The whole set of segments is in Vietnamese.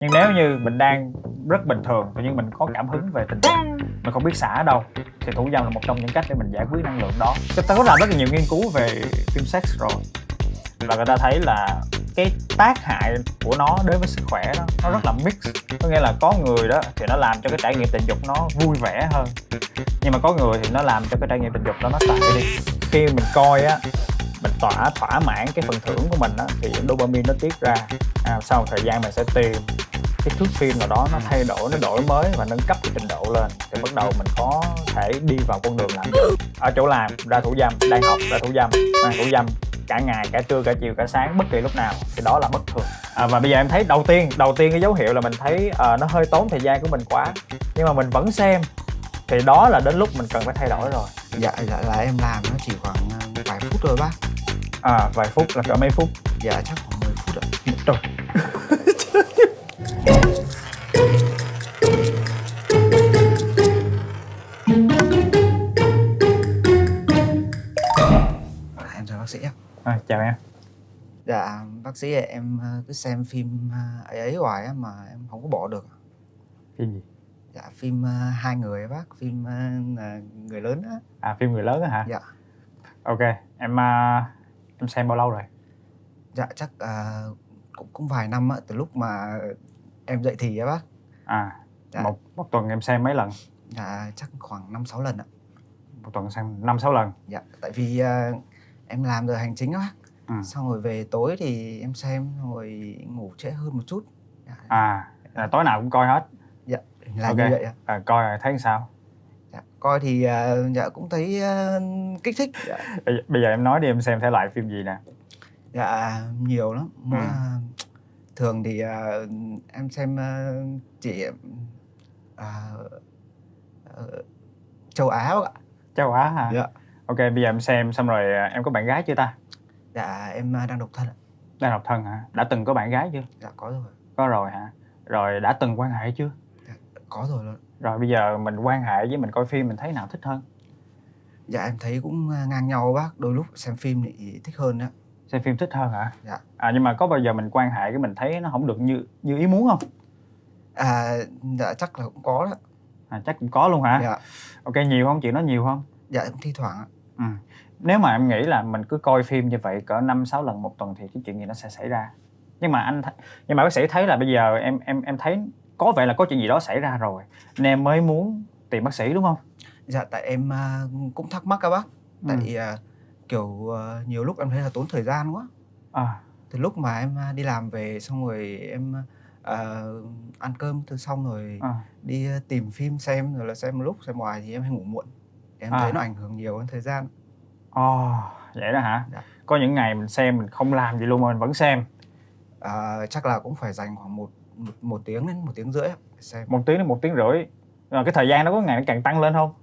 nhưng nếu như mình đang rất bình thường tự nhiên mình có cảm hứng về tình dục mình không biết xả ở đâu thì thủ dâm là một trong những cách để mình giải quyết năng lượng đó. Chúng ta có làm rất là nhiều nghiên cứu về phim sex rồi. Và người ta thấy là cái tác hại của nó đối với sức khỏe đó nó rất là mix. Có nghĩa là có người đó thì nó làm cho cái trải nghiệm tình dục nó vui vẻ hơn. Nhưng mà có người thì nó làm cho cái trải nghiệm tình dục đó nó tệ đi. Khi mình coi á mình tỏa thỏa mãn cái phần thưởng của mình á thì dopamine nó tiết ra. À, sau một thời gian mình sẽ tìm cái thước phim nào đó nó thay đổi nó đổi mới và nâng cấp cái trình độ lên thì bắt đầu mình có thể đi vào con đường làm. Ở chỗ làm ra thủ dâm đang học ra thủ dâm đang thủ dâm cả ngày cả trưa cả chiều cả sáng bất kỳ lúc nào thì đó là bất thường. À, và bây giờ em thấy đầu tiên đầu tiên cái dấu hiệu là mình thấy à, nó hơi tốn thời gian của mình quá nhưng mà mình vẫn xem thì đó là đến lúc mình cần phải thay đổi rồi. Dạ dạ là em làm nó chỉ khoảng ờ, vài phút thôi bác. À vài phút là cỡ mấy phút? Dạ chắc khoảng 10 phút ạ. Trời em chào bác sĩ ạ. À, chào em. Dạ bác sĩ em ờ, cứ xem phim ờ, ấy ấy hoài á mà em không có bỏ được. Phim gì? Dạ phim ờ, hai người bác phim người lớn á. À phim người lớn á hả? Dạ. Ok em à, em xem bao lâu rồi? Dạ chắc ờ, cũng cũng vài năm á từ lúc mà em dậy thì á bác. À Dạ. một một tuần em xem mấy lần? Dạ chắc khoảng năm sáu lần ạ. Một tuần xem năm sáu lần? Dạ tại vì ờ, em làm giờ hành chính á bác. Ừ. xong rồi về tối thì em xem rồi ngủ trễ hơn một chút. Dạ, à là tối nào cũng coi hết? Dạ là ok. như vậy ạ. À, coi rồi thấy sao? Dạ, coi thì ờ, dạ cũng thấy ờ, kích thích dạ, bây, giờ- em nói đi em xem thể loại phim gì nè? Dạ nhiều lắm. Ừ. ờ, thường thì ờ, em xem ờ, chỉ ờ, ờ, châu Á ạ? Châu Á hả? Dạ. Ok bây giờ em xem xong rồi em có bạn gái chưa ta? Dạ em đang độc thân ạ. Đang độc thân hả? Đã từng có bạn gái chưa? Dạ có rồi. Có rồi hả? Rồi đã từng quan hệ chưa? Có rồi luôn. Rồi bây giờ mình quan hệ với mình coi phim mình thấy nào thích hơn? Dạ em thấy cũng ngang nhau bác đôi lúc xem phim thì thích hơn á xem phim thích hơn hả? Dạ. à nhưng mà có bao giờ mình quan hệ cái mình thấy nó không được như như ý muốn không? À dạ chắc là cũng có đó. À, chắc cũng có luôn hả? Dạ. Ok nhiều không? Chuyện đó nhiều không? Dạ cũng thi thoảng ạ. Ừ. nếu mà em nghĩ là mình cứ coi phim như vậy cỡ năm sáu lần một tuần thì cái chuyện gì nó sẽ xảy ra? Nhưng mà anh th- nhưng mà bác sĩ thấy là bây giờ em em em thấy có vẻ là có chuyện gì đó xảy ra rồi. Nên em mới muốn tìm bác sĩ đúng không? Dạ tại em à, cũng thắc mắc các bác. Ừ. tại à, kiểu à, nhiều lúc em thấy là tốn thời gian quá à, từ lúc mà em à, đi làm về xong rồi em à, ăn cơm từ xong rồi à. đi à, tìm phim xem rồi là xem một lúc xem ngoài thì em hay ngủ muộn em À. thấy nó ảnh hưởng nhiều đến thời gian Ồ, vậy đó hả? Dạ. Có những ngày mình xem mình không làm gì luôn mà mình vẫn xem à, chắc là cũng phải dành khoảng một một, một tiếng đến một tiếng rưỡi xem một tiếng đến một tiếng rưỡi rồi cái thời gian đó có ngày nó càng tăng lên không?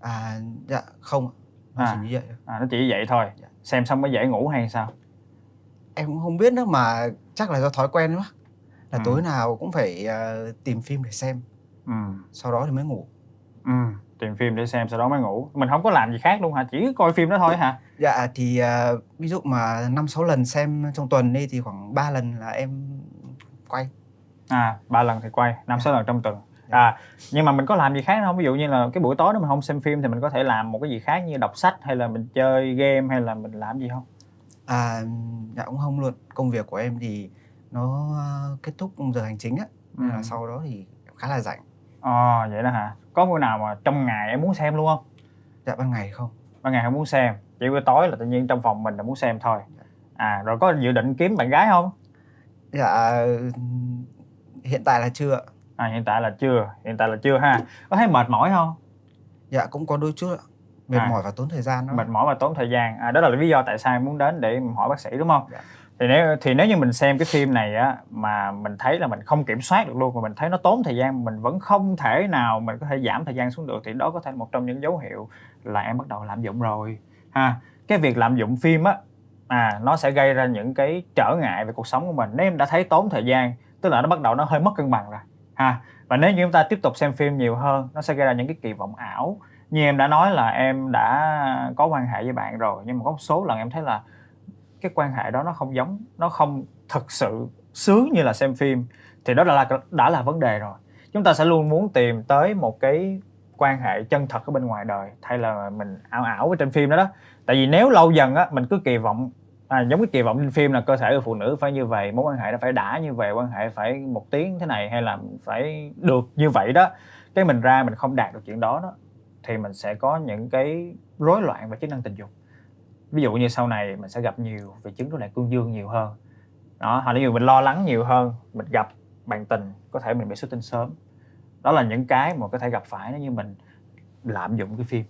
à dạ không. Nó À. chỉ như vậy. À, nó chỉ vậy thôi Dạ. xem xong mới dễ ngủ hay sao? em cũng không biết nữa mà chắc là do thói quen quá là Ừ. tối nào cũng phải à, tìm phim để xem Ừ, sau đó thì mới ngủ ừ, tìm phim để xem sau đó mới ngủ mình không có làm gì khác luôn hả? Chỉ coi phim đó thôi hả? dạ thì à, ví dụ mà năm sáu lần xem trong tuần đi thì khoảng 3 lần là em quay À, ba lần thì quay, năm Dạ. sáu lần trong tuần Dạ. À, nhưng mà mình có làm gì khác không? Ví dụ như là cái buổi tối đó mình không xem phim thì mình có thể làm một cái gì khác như đọc sách hay là mình chơi game hay là mình làm gì không? à dạ cũng không luôn công việc của em thì nó à, kết thúc giờ hành chính á nên Ừ. là sau đó thì khá là rảnh Ồ, vậy đó hả? Có bữa nào mà trong ngày em muốn xem luôn không? dạ ban ngày không ban ngày không muốn xem chỉ buổi tối là tự nhiên trong phòng mình là muốn xem thôi à rồi có dự định kiếm bạn gái không dạ hiện tại là chưa. À hiện tại là chưa hiện tại là chưa ha. Có thấy mệt mỏi không? Dạ cũng có đôi chút ạ. mệt À. mỏi và tốn thời gian đó. Mệt mỏi và tốn thời gian. À đó là lý do tại sao em muốn đến để hỏi bác sĩ đúng không? Dạ. thì nếu thì nếu như mình xem cái phim này á mà mình thấy là mình không kiểm soát được luôn và mình thấy nó tốn thời gian mình vẫn không thể nào mình có thể giảm thời gian xuống được thì đó có thể một trong những dấu hiệu là em bắt đầu lạm dụng rồi ha. Cái việc lạm dụng phim á à nó sẽ gây ra những cái trở ngại về cuộc sống của mình. Nếu em đã thấy tốn thời gian tức là nó bắt đầu nó hơi mất cân bằng rồi ha. Và nếu như chúng ta tiếp tục xem phim nhiều hơn, nó sẽ gây ra những cái kỳ vọng ảo. Như em đã nói là em đã có quan hệ với bạn rồi, nhưng mà có một số lần em thấy là cái quan hệ đó nó không giống, nó không thật sự sướng như là xem phim. Thì đó đã là đã là vấn đề rồi. Chúng ta sẽ luôn muốn tìm tới một cái quan hệ chân thật ở bên ngoài đời, thay là mình ảo ảo ở trên phim đó đó. Tại vì nếu lâu dần á, mình cứ kỳ vọng à, giống cái kỳ vọng trên phim là cơ thể của phụ nữ phải như vậy mối quan hệ nó phải đã như vậy quan hệ phải một tiếng thế này hay là phải được như vậy đó. Cái mình ra mình không đạt được chuyện đó đó thì mình sẽ có những cái rối loạn về chức năng tình dục. Ví dụ như sau này mình sẽ gặp nhiều về chứng rối loạn cương dương nhiều hơn. Đó hoặc là nhiều mình lo lắng nhiều hơn mình gặp bạn tình có thể mình bị xuất tinh sớm. Đó là những cái mà có thể gặp phải nếu như mình lạm dụng cái phim.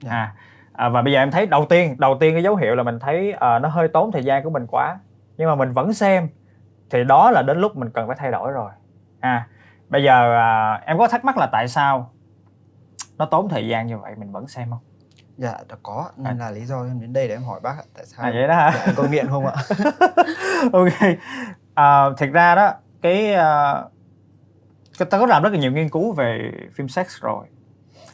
Dạ. à, à, và bây giờ em thấy đầu tiên đầu tiên cái dấu hiệu là mình thấy à, nó hơi tốn thời gian của mình quá. Nhưng mà mình vẫn xem thì đó là đến lúc mình cần phải thay đổi rồi. À bây giờ à, em có thắc mắc là tại sao nó tốn thời gian như vậy mình vẫn xem không? Dạ đã có nên là lý do em đến đây để em hỏi bác tại sao à vậy đó hả? dạ, em có nghiện không ạ? Ok. À, thực ra đó cái uh, người ta có làm rất là nhiều nghiên cứu về phim sex rồi.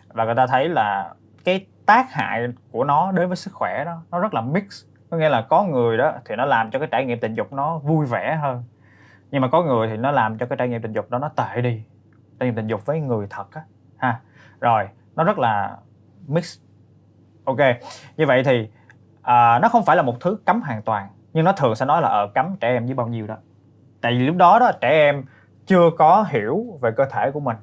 Và người ta thấy là cái tác hại của nó đối với sức khỏe đó nó rất là mix. Có nghĩa là có người đó thì nó làm cho cái trải nghiệm tình dục nó vui vẻ hơn. Nhưng mà có người thì nó làm cho cái trải nghiệm tình dục đó nó tệ đi. Trải nghiệm tình dục với người thật á ha. Rồi nó rất là mix. Ok như vậy thì à, nó không phải là một thứ cấm hoàn toàn nhưng nó thường sẽ nói là ở cấm trẻ em với bao nhiêu đó. Tại vì lúc đó đó trẻ em chưa có hiểu về cơ thể của mình.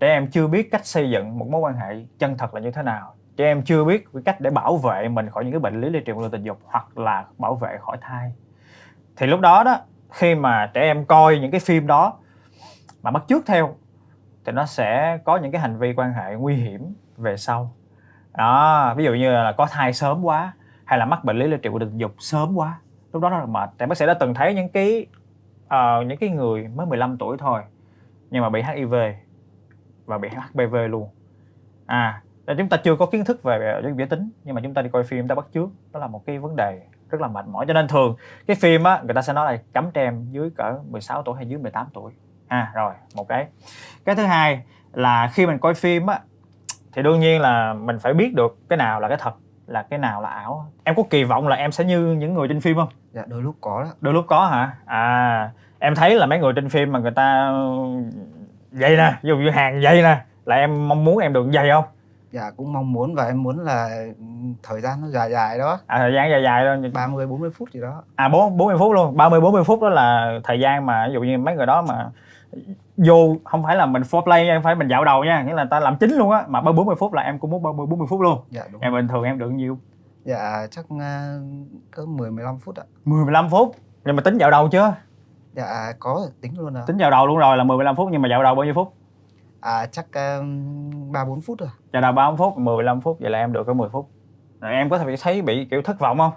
Trẻ em chưa biết cách xây dựng một mối quan hệ chân thật là như thế nào trẻ em chưa biết cái cách để bảo vệ mình khỏi những cái bệnh lý lây truyền qua tình dục hoặc là bảo vệ khỏi thai. Thì lúc đó đó khi mà trẻ em coi những cái phim đó mà bắt chước theo thì nó sẽ có những cái hành vi quan hệ nguy hiểm về sau. Đó ví dụ như là có thai sớm quá hay là mắc bệnh lý lây truyền qua tình dục sớm quá. Lúc đó rất là mệt. Tại bác sĩ đã từng thấy những cái uh, những cái người mới 15 tuổi thôi nhưng mà bị HIV và bị HPV luôn. À là chúng ta chưa có kiến thức về giới giới tính nhưng mà chúng ta đi coi phim chúng ta bắt chước. Đó là một cái vấn đề rất là mệt mỏi. Cho nên thường cái phim á người ta sẽ nói là cấm trẻ dưới cỡ 16 tuổi hay dưới 18 tuổi. À rồi một cái. Cái thứ hai là khi mình coi phim á thì đương nhiên là mình phải biết được cái nào là cái thật là cái nào là ảo. Em có kỳ vọng là em sẽ như những người trên phim không? Dạ đôi lúc có đó. Đôi lúc có hả? À em thấy là mấy người trên phim mà người ta vậy nè ví dụ như hàng vậy nè là em mong muốn em được vậy không dạ cũng mong muốn và em muốn là ừ, thời gian nó dài dài đó. À thời gian dài dài thôi 30 40 phút gì đó. À bốn bốn mươi phút luôn. 30 40 phút đó là thời gian mà ví dụ như mấy người đó mà vô không phải là mình foreplay không phải mình dạo đầu nha nghĩa là ta làm chính luôn á mà ba 40 phút là em cũng muốn 30 40 phút luôn. Dạ đúng. Em bình thường em được nhiêu? Dạ chắc uh, cỡ 10 15 phút ạ. 10 15 phút. Nhưng mà tính dạo đầu chưa? Dạ có tính luôn ạ. Tính dạo đầu luôn rồi là 10 15 phút nhưng mà dạo đầu bao nhiêu phút à chắc ba bốn phút rồi. Dạo đầu 30 phút 10 15 phút vậy là em được có 10 phút. Rồi em có thể thấy bị kiểu thất vọng không?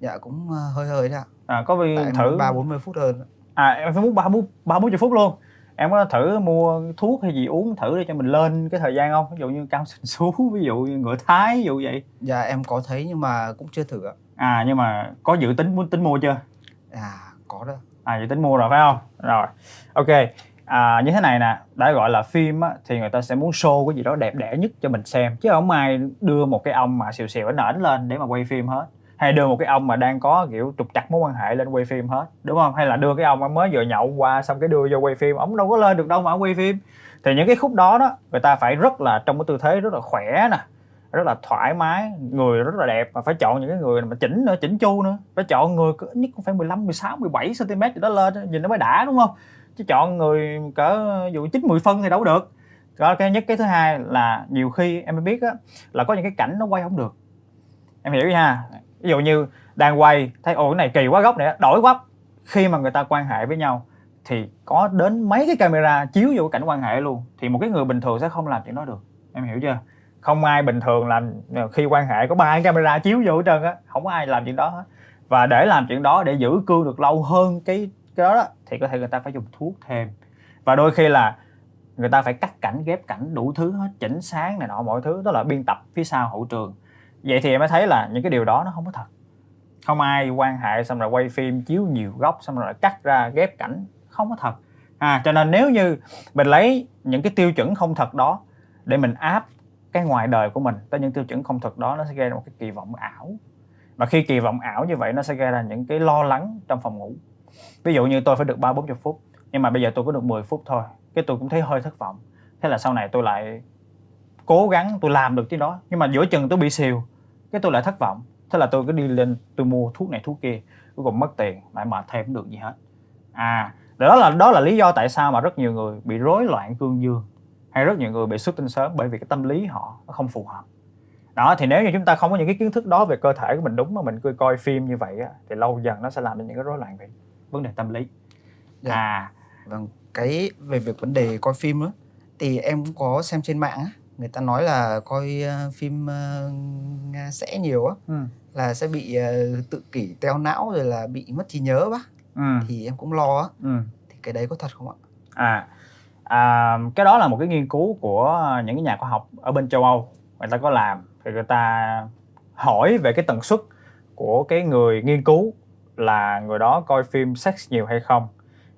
Dạ cũng ờ, hơi hơi đó à, có em thử ba bốn mươi phút hơn à em phải muốn ba bốn ba bốn phút luôn. Em có thử mua thuốc hay gì uống thử để cho mình lên cái thời gian không? Ví dụ như cao sinh sú ví dụ như ngựa thái ví dụ vậy. Dạ em có thấy nhưng mà cũng chưa thử ạ. À nhưng mà có dự tính muốn tính mua chưa? À có đó. À dự tính mua rồi phải không? Rồi ok à, như thế này nè đã gọi là phim á, thì người ta sẽ muốn show cái gì đó đẹp đẽ nhất cho mình xem. Chứ không ai đưa một cái ông mà xìu xìu ảnh ảnh lên để mà quay phim hết. Hay đưa một cái ông mà đang có kiểu trục chặt mối quan hệ lên quay phim hết đúng không? Hay là đưa cái ông mà mới vừa nhậu qua xong cái đưa vô quay phim ông đâu có lên được đâu mà ông quay phim. Thì những cái khúc đó đó người ta phải rất là trong cái tư thế rất là khỏe nè rất là thoải mái người rất là đẹp mà phải chọn những cái người mà chỉnh nữa chỉnh chu nữa. Phải chọn người ít nhất cũng phải 15 16 17 cm gì đó lên nhìn nó mới đã đúng không? Chứ chọn người cỡ dụ chín 10 phân thì đâu được. Đó cái nhất, cái thứ hai là nhiều khi em mới biết á, là có những cái cảnh nó quay không được. Em hiểu nha ví dụ như đang quay, thấy, ồ, cái này kỳ quá, góc này đổi quá. Khi mà người ta quan hệ với nhau, thì có đến mấy cái camera chiếu vô cái cảnh quan hệ luôn, thì một cái người bình thường sẽ không làm chuyện đó được. Em hiểu chưa? Không ai bình thường làm ờ, khi quan hệ có ba cái camera chiếu vô hết trơn á, không có ai làm chuyện đó hết. Và để làm chuyện đó để giữ cương được lâu hơn cái cái đó, đó. Thì có thể người ta phải dùng thuốc thêm. Và đôi khi là người ta phải cắt cảnh ghép cảnh đủ thứ hết chỉnh sáng này nọ mọi thứ đó là biên tập phía sau hậu trường. Vậy thì em mới thấy là những cái điều đó nó không có thật. Không ai quan hệ xong rồi quay phim chiếu nhiều góc xong rồi cắt ra ghép cảnh không có thật. À cho nên nếu như mình lấy những cái tiêu chuẩn không thật đó để mình áp cái ngoài đời của mình tới những tiêu chuẩn không thật đó nó sẽ gây ra một cái kỳ vọng ảo. Và khi kỳ vọng ảo như vậy nó sẽ gây ra những cái lo lắng trong phòng ngủ ví dụ như tôi phải được ba bốn chục phút nhưng mà bây giờ tôi có được 10 phút thôi cái tôi cũng thấy hơi thất vọng. Thế là sau này tôi lại cố gắng tôi làm được cái đó nhưng mà giữa chừng tôi bị xìu cái tôi lại thất vọng. Thế là tôi cứ đi lên tôi mua thuốc này thuốc kia cuối cùng mất tiền lại mà thêm không được gì hết. À đó là đó là lý do tại sao mà rất nhiều người bị rối loạn cương dương hay rất nhiều người bị xuất tinh sớm bởi vì cái tâm lý họ nó không phù hợp. Đó thì nếu như chúng ta không có những cái kiến thức đó về cơ thể của mình đúng mà mình cứ coi phim như vậy á, thì lâu dần nó sẽ làm cho những cái rối loạn vậy vấn đề tâm lý Dạ. à Vâng, cái về việc vấn đề coi phim á thì em cũng có xem trên mạng á, người ta nói là coi ờ, phim ờ, Nga sẽ nhiều á ừ, là sẽ bị ờ, tự kỷ teo não rồi là bị mất trí nhớ bác. ừ, Thì em cũng lo á, ừ. thì cái đấy có thật không ạ? à, à cái đó là một cái nghiên cứu của những cái nhà khoa học ở bên châu âu người ta có làm thì người ta hỏi về cái tần suất của cái người nghiên cứu là người đó coi phim sex nhiều hay không.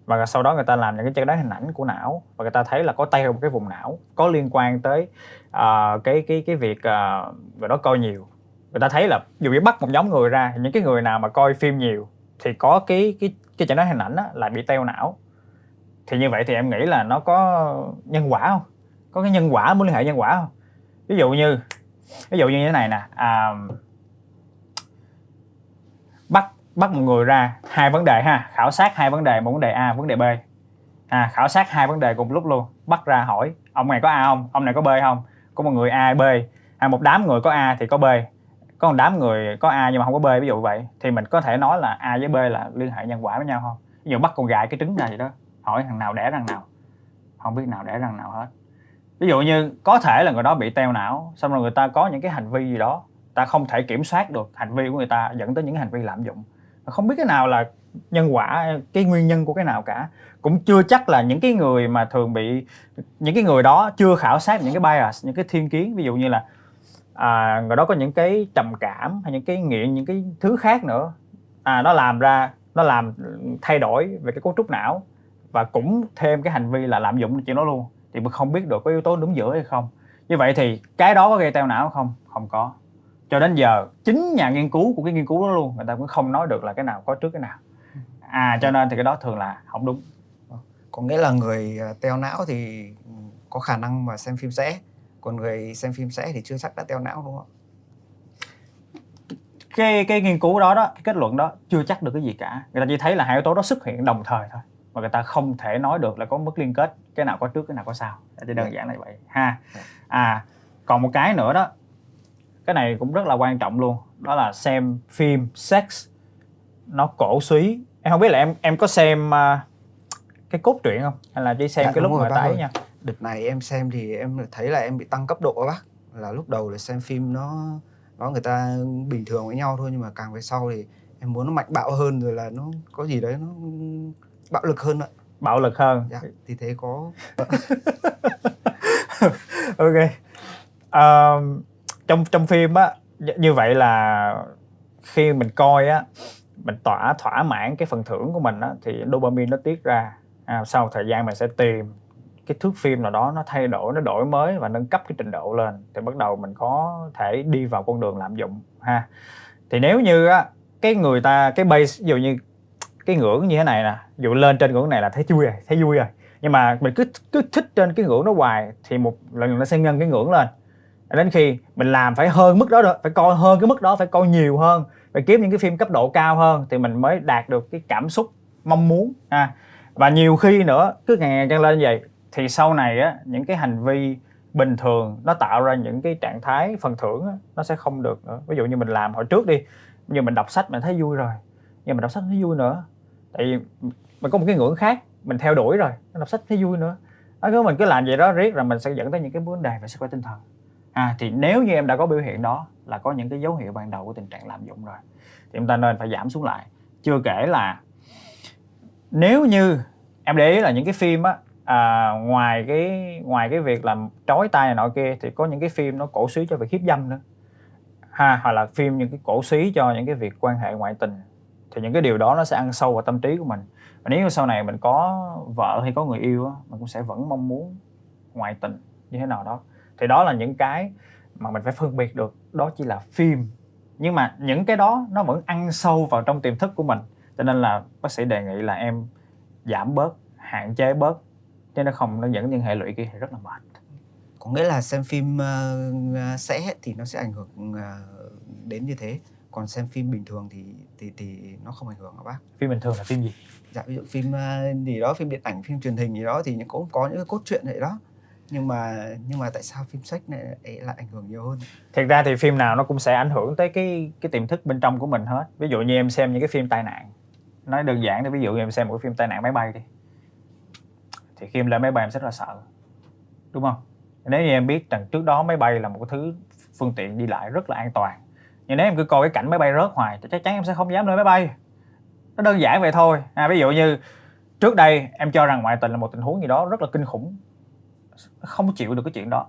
Và sau đó người ta làm những cái chân đoán hình ảnh của não. Và người ta thấy là có teo một cái vùng não. Có liên quan tới uh, cái cái cái việc uh, người đó coi nhiều. Người ta thấy là dù như bắt một nhóm người ra những cái người nào mà coi phim nhiều thì có cái cái cái chẩn đoán hình ảnh á, là bị teo não. Thì như vậy thì em nghĩ là nó có nhân quả không? Có cái nhân quả mối liên hệ nhân quả không? Ví dụ như ví dụ như thế này nè à, bắt bắt một người ra hai vấn đề ha. Khảo sát hai vấn đề một vấn đề a vấn đề b. À, khảo sát hai vấn đề cùng lúc luôn. Bắt ra hỏi ông này có a không? Ông này có b không? Có một người a b. À, một đám người có a thì có b. Có một đám người có a nhưng mà không có b ví dụ vậy. Thì mình có thể nói là a với b là liên hệ nhân quả với nhau không ví dụ bắt con gà cái trứng ra vậy đó hỏi thằng nào đẻ răng nào. Không biết nào đẻ răng nào hết. Ví dụ như có thể là người đó bị teo não xong rồi người ta có những cái hành vi gì đó ta không thể kiểm soát được hành vi của người ta dẫn tới những hành vi lạm dụng không biết cái nào là nhân quả cái nguyên nhân của cái nào cả. Cũng chưa chắc là những cái người mà thường bị những cái người đó chưa khảo sát những cái bias những cái thiên kiến. Ví dụ như là à, người đó có những cái trầm cảm hay những cái nghiện những cái thứ khác nữa. À nó làm ra nó làm thay đổi về cái cấu trúc não. Và cũng thêm cái hành vi là lạm dụng chuyện đó luôn. Thì mình không biết được có yếu tố đúng giữa hay không. Như vậy thì cái đó có gây teo não không? Không có cho đến giờ chính nhà nghiên cứu của cái nghiên cứu đó luôn người ta cũng không nói được là cái nào có trước cái nào. À cho nên thì cái đó thường là không đúng. Có nghĩa là người ờ, teo não thì có khả năng mà xem phim sẽ, còn người xem phim sẽ thì chưa chắc đã teo não đúng không cái cái nghiên cứu đó đó cái kết luận đó chưa chắc được cái gì cả. Người ta chỉ thấy là hai yếu tố đó xuất hiện đồng thời thôi mà người ta không thể nói được là có mức liên kết cái nào có trước cái nào có sau. Chỉ đơn giản là vậy. Ha. À còn một cái nữa đó cái này cũng rất là quan trọng luôn. Đó là xem phim sex nó cổ suý. Em không biết là em em có xem à, cái cốt truyện không? Hay là chỉ xem Dạ, cái lúc bác tái nha. Đợt này em xem thì em thấy là em bị tăng cấp độ á bác. Là lúc đầu là xem phim nó nó người ta bình thường với nhau thôi nhưng mà càng về sau thì em muốn nó mạnh bạo hơn rồi là nó có gì đấy nó bạo lực hơn ạ. bạo lực hơn. Dạ, thì thế có. Ok. Ờm, trong trong phim á như- vậy là khi mình coi á mình tỏa thỏa mãn cái phần thưởng của mình á thì dopamine nó tiết ra. À, sau thời gian mình sẽ tìm cái thước phim nào đó nó thay đổi nó đổi mới và nâng cấp cái trình độ lên thì bắt đầu mình có thể đi vào con đường lạm dụng ha. Thì nếu như á cái người ta cái base ví dụ như cái ngưỡng như thế này nè dụ lên trên ngưỡng này là thấy vui rồi thấy vui rồi. Nhưng mà mình cứ cứ thích trên cái ngưỡng nó hoài thì một lần nó sẽ nhân cái ngưỡng lên đến khi mình làm phải hơn mức đó rồi, phải coi hơn cái mức đó phải coi nhiều hơn phải kiếm những cái phim cấp độ cao hơn thì mình mới đạt được cái cảm xúc mong muốn ha. Và nhiều khi nữa cứ ngày ngày tăng lên như vậy thì sau này á những cái hành vi bình thường nó tạo ra những cái trạng thái phần thưởng á, nó sẽ không được nữa. Ví dụ như mình làm hồi trước đi như mình đọc sách mình thấy vui rồi nhưng mình đọc sách thấy vui nữa. Tại vì mình có một cái ngưỡng khác mình theo đuổi rồi đọc sách thấy vui nữa. Đó, cứ mình cứ làm vậy đó riết rồi mình sẽ dẫn tới những cái vấn đề về sức khỏe tinh thần à thì nếu như em đã có biểu hiện đó là có những cái dấu hiệu ban đầu của tình trạng lạm dụng rồi thì chúng ta nên phải giảm xuống lại. Chưa kể là nếu như em để ý là những cái phim á à, ngoài cái ngoài cái việc làm trói tay này nọ kia thì có những cái phim nó cổ suý cho việc hiếp dâm nữa. Ha hoặc là phim những cái cổ suý cho những cái việc quan hệ ngoại tình thì những cái điều đó nó sẽ ăn sâu vào tâm trí của mình. Và nếu như sau này mình có vợ hay có người yêu á, mình cũng sẽ vẫn mong muốn ngoại tình như thế nào đó thì đó là những cái mà mình phải phân biệt được đó chỉ là phim. Nhưng mà những cái đó nó vẫn ăn sâu vào trong tiềm thức của mình. Cho nên là bác sĩ đề nghị là em giảm bớt hạn chế bớt chứ nó không nó dẫn những hệ lụy kia thì rất là mệt. Có nghĩa là xem phim uh, sẽ thì nó sẽ ảnh hưởng uh, đến như thế. Còn xem phim bình thường thì thì thì nó không ảnh hưởng hả bác? Phim bình thường là phim gì? Dạ ví dụ phim uh, gì đó phim điện ảnh phim truyền hình gì đó thì cũng có những cái cốt truyện vậy đó nhưng mà nhưng mà tại sao phim sách này lại ảnh hưởng nhiều hơn? Thật ra thì phim nào nó cũng sẽ ảnh hưởng tới cái cái tiềm thức bên trong của mình hết. Ví dụ như em xem những cái phim tai nạn. Nói đơn giản thì ví dụ như em xem một cái phim tai nạn máy bay đi. Thì khi em lên máy bay em rất là sợ đúng không? Nếu như em biết rằng trước đó máy bay là một cái thứ phương tiện đi lại rất là an toàn nhưng nếu em cứ coi cái cảnh máy bay rớt hoài thì chắc chắn em sẽ không dám lên máy bay. Nó đơn giản vậy thôi. À, ví dụ như trước đây em cho rằng ngoại tình là một tình huống gì đó rất là kinh khủng không chịu được cái chuyện đó.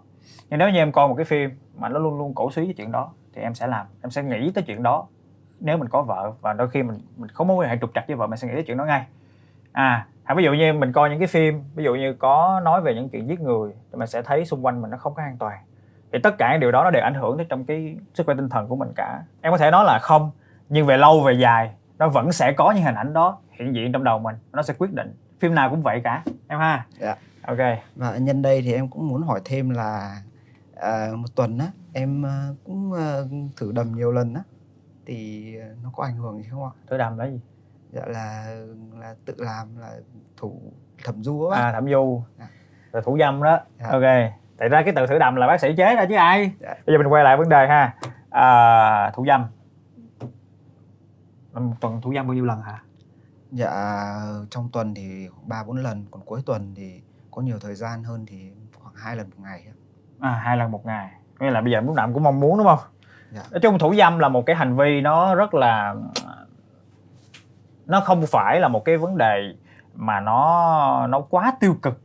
Nhưng nếu như em coi một cái phim mà nó luôn luôn cổ suý cái chuyện đó, thì em sẽ làm, em sẽ nghĩ tới chuyện đó. Nếu mình có vợ, và đôi khi mình mình không mối quan hệ trục trặc với vợ, mình sẽ nghĩ tới chuyện đó ngay. À hay ví dụ như mình coi những cái phim, ví dụ như có nói về những chuyện giết người, thì mình sẽ thấy xung quanh mình nó không có an toàn. Thì tất cả những điều đó nó đều ảnh hưởng tới trong cái sức khỏe tinh thần của mình cả. Em có thể nói là không, nhưng về lâu về dài, nó vẫn sẽ có những hình ảnh đó hiện diện trong đầu mình, nó sẽ quyết định phim nào cũng vậy cả em ha? Dạ. Ok. Và nhân đây thì em cũng muốn hỏi thêm là à, một tuần á em à, cũng à, thử đầm nhiều lần á thì nó có ảnh hưởng gì không ạ? Thử đầm là gì? Dạ là là tự làm là thủ thẩm du á à thẩm du. Dạ. rồi thủ dâm đó. Dạ. ok. Tại ra cái từ thử đầm là bác sĩ chế ra chứ ai. Dạ. bây giờ mình quay lại vấn đề ha. À, thủ dâm. Một tuần thủ dâm bao nhiêu lần hả dạ trong tuần thì ba bốn lần còn cuối tuần thì có nhiều thời gian hơn thì khoảng hai lần một ngày á. à, hai lần một ngày. Nghĩa là bây giờ lúc nào cũng mong muốn đúng không? Dạ. nói chung thủ dâm là một cái hành vi nó rất là nó không phải là một cái vấn đề mà nó nó quá tiêu cực.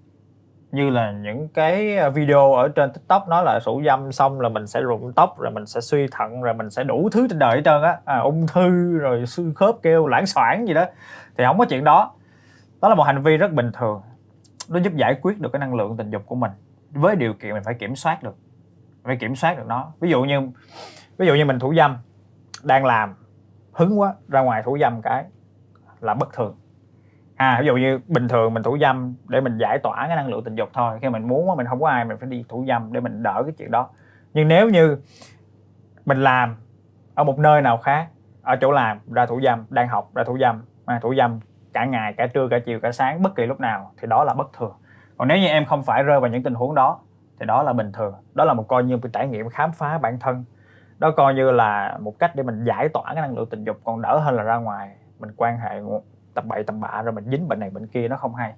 Như là những cái video ở trên tiktok nói là thủ dâm xong là mình sẽ rụng tóc rồi mình sẽ suy thận rồi mình sẽ đủ thứ trên đời hết trơn á. À, ung thư rồi xương khớp kêu lãng xoảng gì đó thì không có chuyện đó. Đó là một hành vi rất bình thường. Nó giúp giải quyết được cái năng lượng tình dục của mình. Với điều kiện mình phải kiểm soát được. Phải kiểm soát được nó. Ví dụ như, ví dụ như mình thủ dâm, đang làm, hứng quá, ra ngoài thủ dâm cái là bất thường. À ví dụ như bình thường mình thủ dâm để mình giải tỏa cái năng lượng tình dục thôi. Khi mình muốn mình không có ai, mình phải đi thủ dâm để mình đỡ cái chuyện đó. Nhưng nếu như mình làm ở một nơi nào khác, ở chỗ làm, ra thủ dâm, đang học, ra thủ dâm à, thủ dâm cả ngày cả trưa cả chiều cả sáng bất kỳ lúc nào thì đó là bất thường còn nếu như em không phải rơi vào những tình huống đó thì đó là bình thường đó là một coi như một trải nghiệm khám phá bản thân đó coi như là một cách để mình giải tỏa cái năng lượng tình dục còn đỡ hơn là ra ngoài mình quan hệ tập bậy tầm bạ rồi mình dính bệnh này bệnh kia nó không hay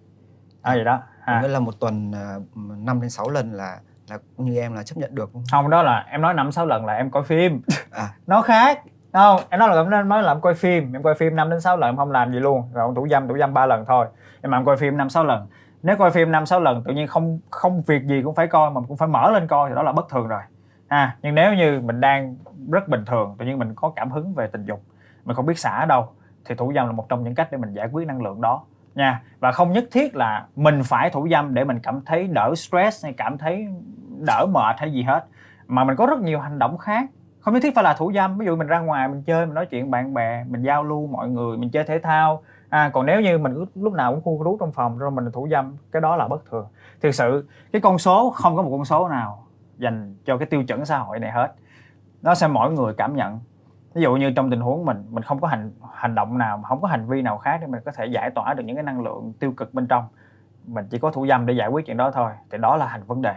à, vậy đó à. nghĩa là một tuần à, 5 đến 6 lần là là như em là chấp nhận được không? không đó là em nói năm sáu lần là em coi phim À. nó khác không, em nói là em nói là em coi phim. Em coi phim 5 đến 6 lần, em không làm gì luôn. Rồi ông thủ dâm tủ dâm ba lần thôi. Em mà em coi phim năm sáu lần. Nếu coi phim năm sáu lần, tự nhiên không không việc gì cũng phải coi, mà cũng phải mở lên coi, thì đó là bất thường rồi. À nhưng nếu như mình đang rất bình thường, tự nhiên mình có cảm hứng về tình dục, mình không biết xả ở đâu, thì thủ dâm là một trong những cách để mình giải quyết năng lượng đó. Nha, và không nhất thiết là mình phải thủ dâm để mình cảm thấy đỡ stress hay cảm thấy đỡ mệt hay gì hết, mà mình có rất nhiều hành động khác không nhất thiết phải là thủ dâm. Ví dụ mình ra ngoài mình chơi mình nói chuyện bạn bè mình giao lưu mọi người mình chơi thể thao. À, còn nếu như mình cứ lúc nào cũng khu rú trong phòng rồi mình thủ dâm cái đó là bất thường. Thực sự cái con số không có một con số nào dành cho cái tiêu chuẩn xã hội này hết. Nó sẽ mỗi người cảm nhận. Ví dụ như trong tình huống mình mình không có hành hành động nào không có hành vi nào khác để mình có thể giải tỏa được những cái năng lượng tiêu cực bên trong. Mình chỉ có thủ dâm để giải quyết chuyện đó thôi. Thì đó là hành vấn đề.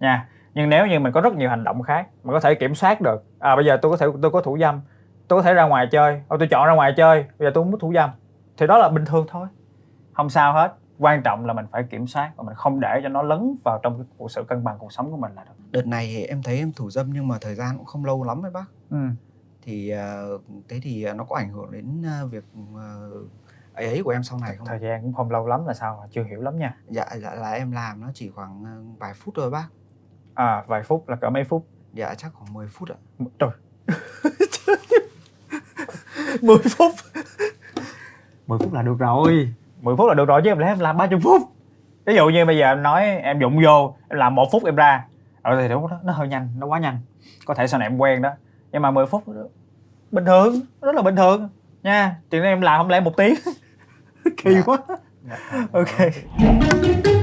Nha nhưng nếu như mình có rất nhiều hành động khác mình có thể kiểm soát được à bây giờ tôi có thể tôi có thủ dâm tôi có thể ra ngoài chơi Ô, tôi chọn ra ngoài chơi bây giờ tôi muốn thủ dâm thì đó là bình thường thôi không sao hết quan trọng là mình phải kiểm soát và mình không để cho nó lấn vào trong cái cuộc sự cân bằng cuộc sống của mình là được Đợt này em thấy em thủ dâm nhưng mà thời gian cũng không lâu lắm ấy bác. ừ. Thì à, thế thì à, nó có ảnh hưởng đến à, việc ấy ấy của em sau này không? thời gian cũng không lâu lắm là sao chưa hiểu lắm nha Dạ dạ là em làm nó chỉ khoảng vài phút thôi bác. À vài phút là cỡ mấy phút? Dạ chắc khoảng 10 phút ạ. trời. 10 phút. 10 phút là được rồi. 10 phút là được rồi chứ em lẽ em làm 30 phút. Ví dụ như bây giờ em nói em dụng vô em làm một phút em ra. Ở thì đúng đó nó hơi nhanh nó quá nhanh. Có thể sau này em quen đó. Nhưng mà 10 phút bình thường rất là bình thường. Nha chuyện em làm không lẽ một tiếng. Kỳ Dạ. quá. Dạ. ok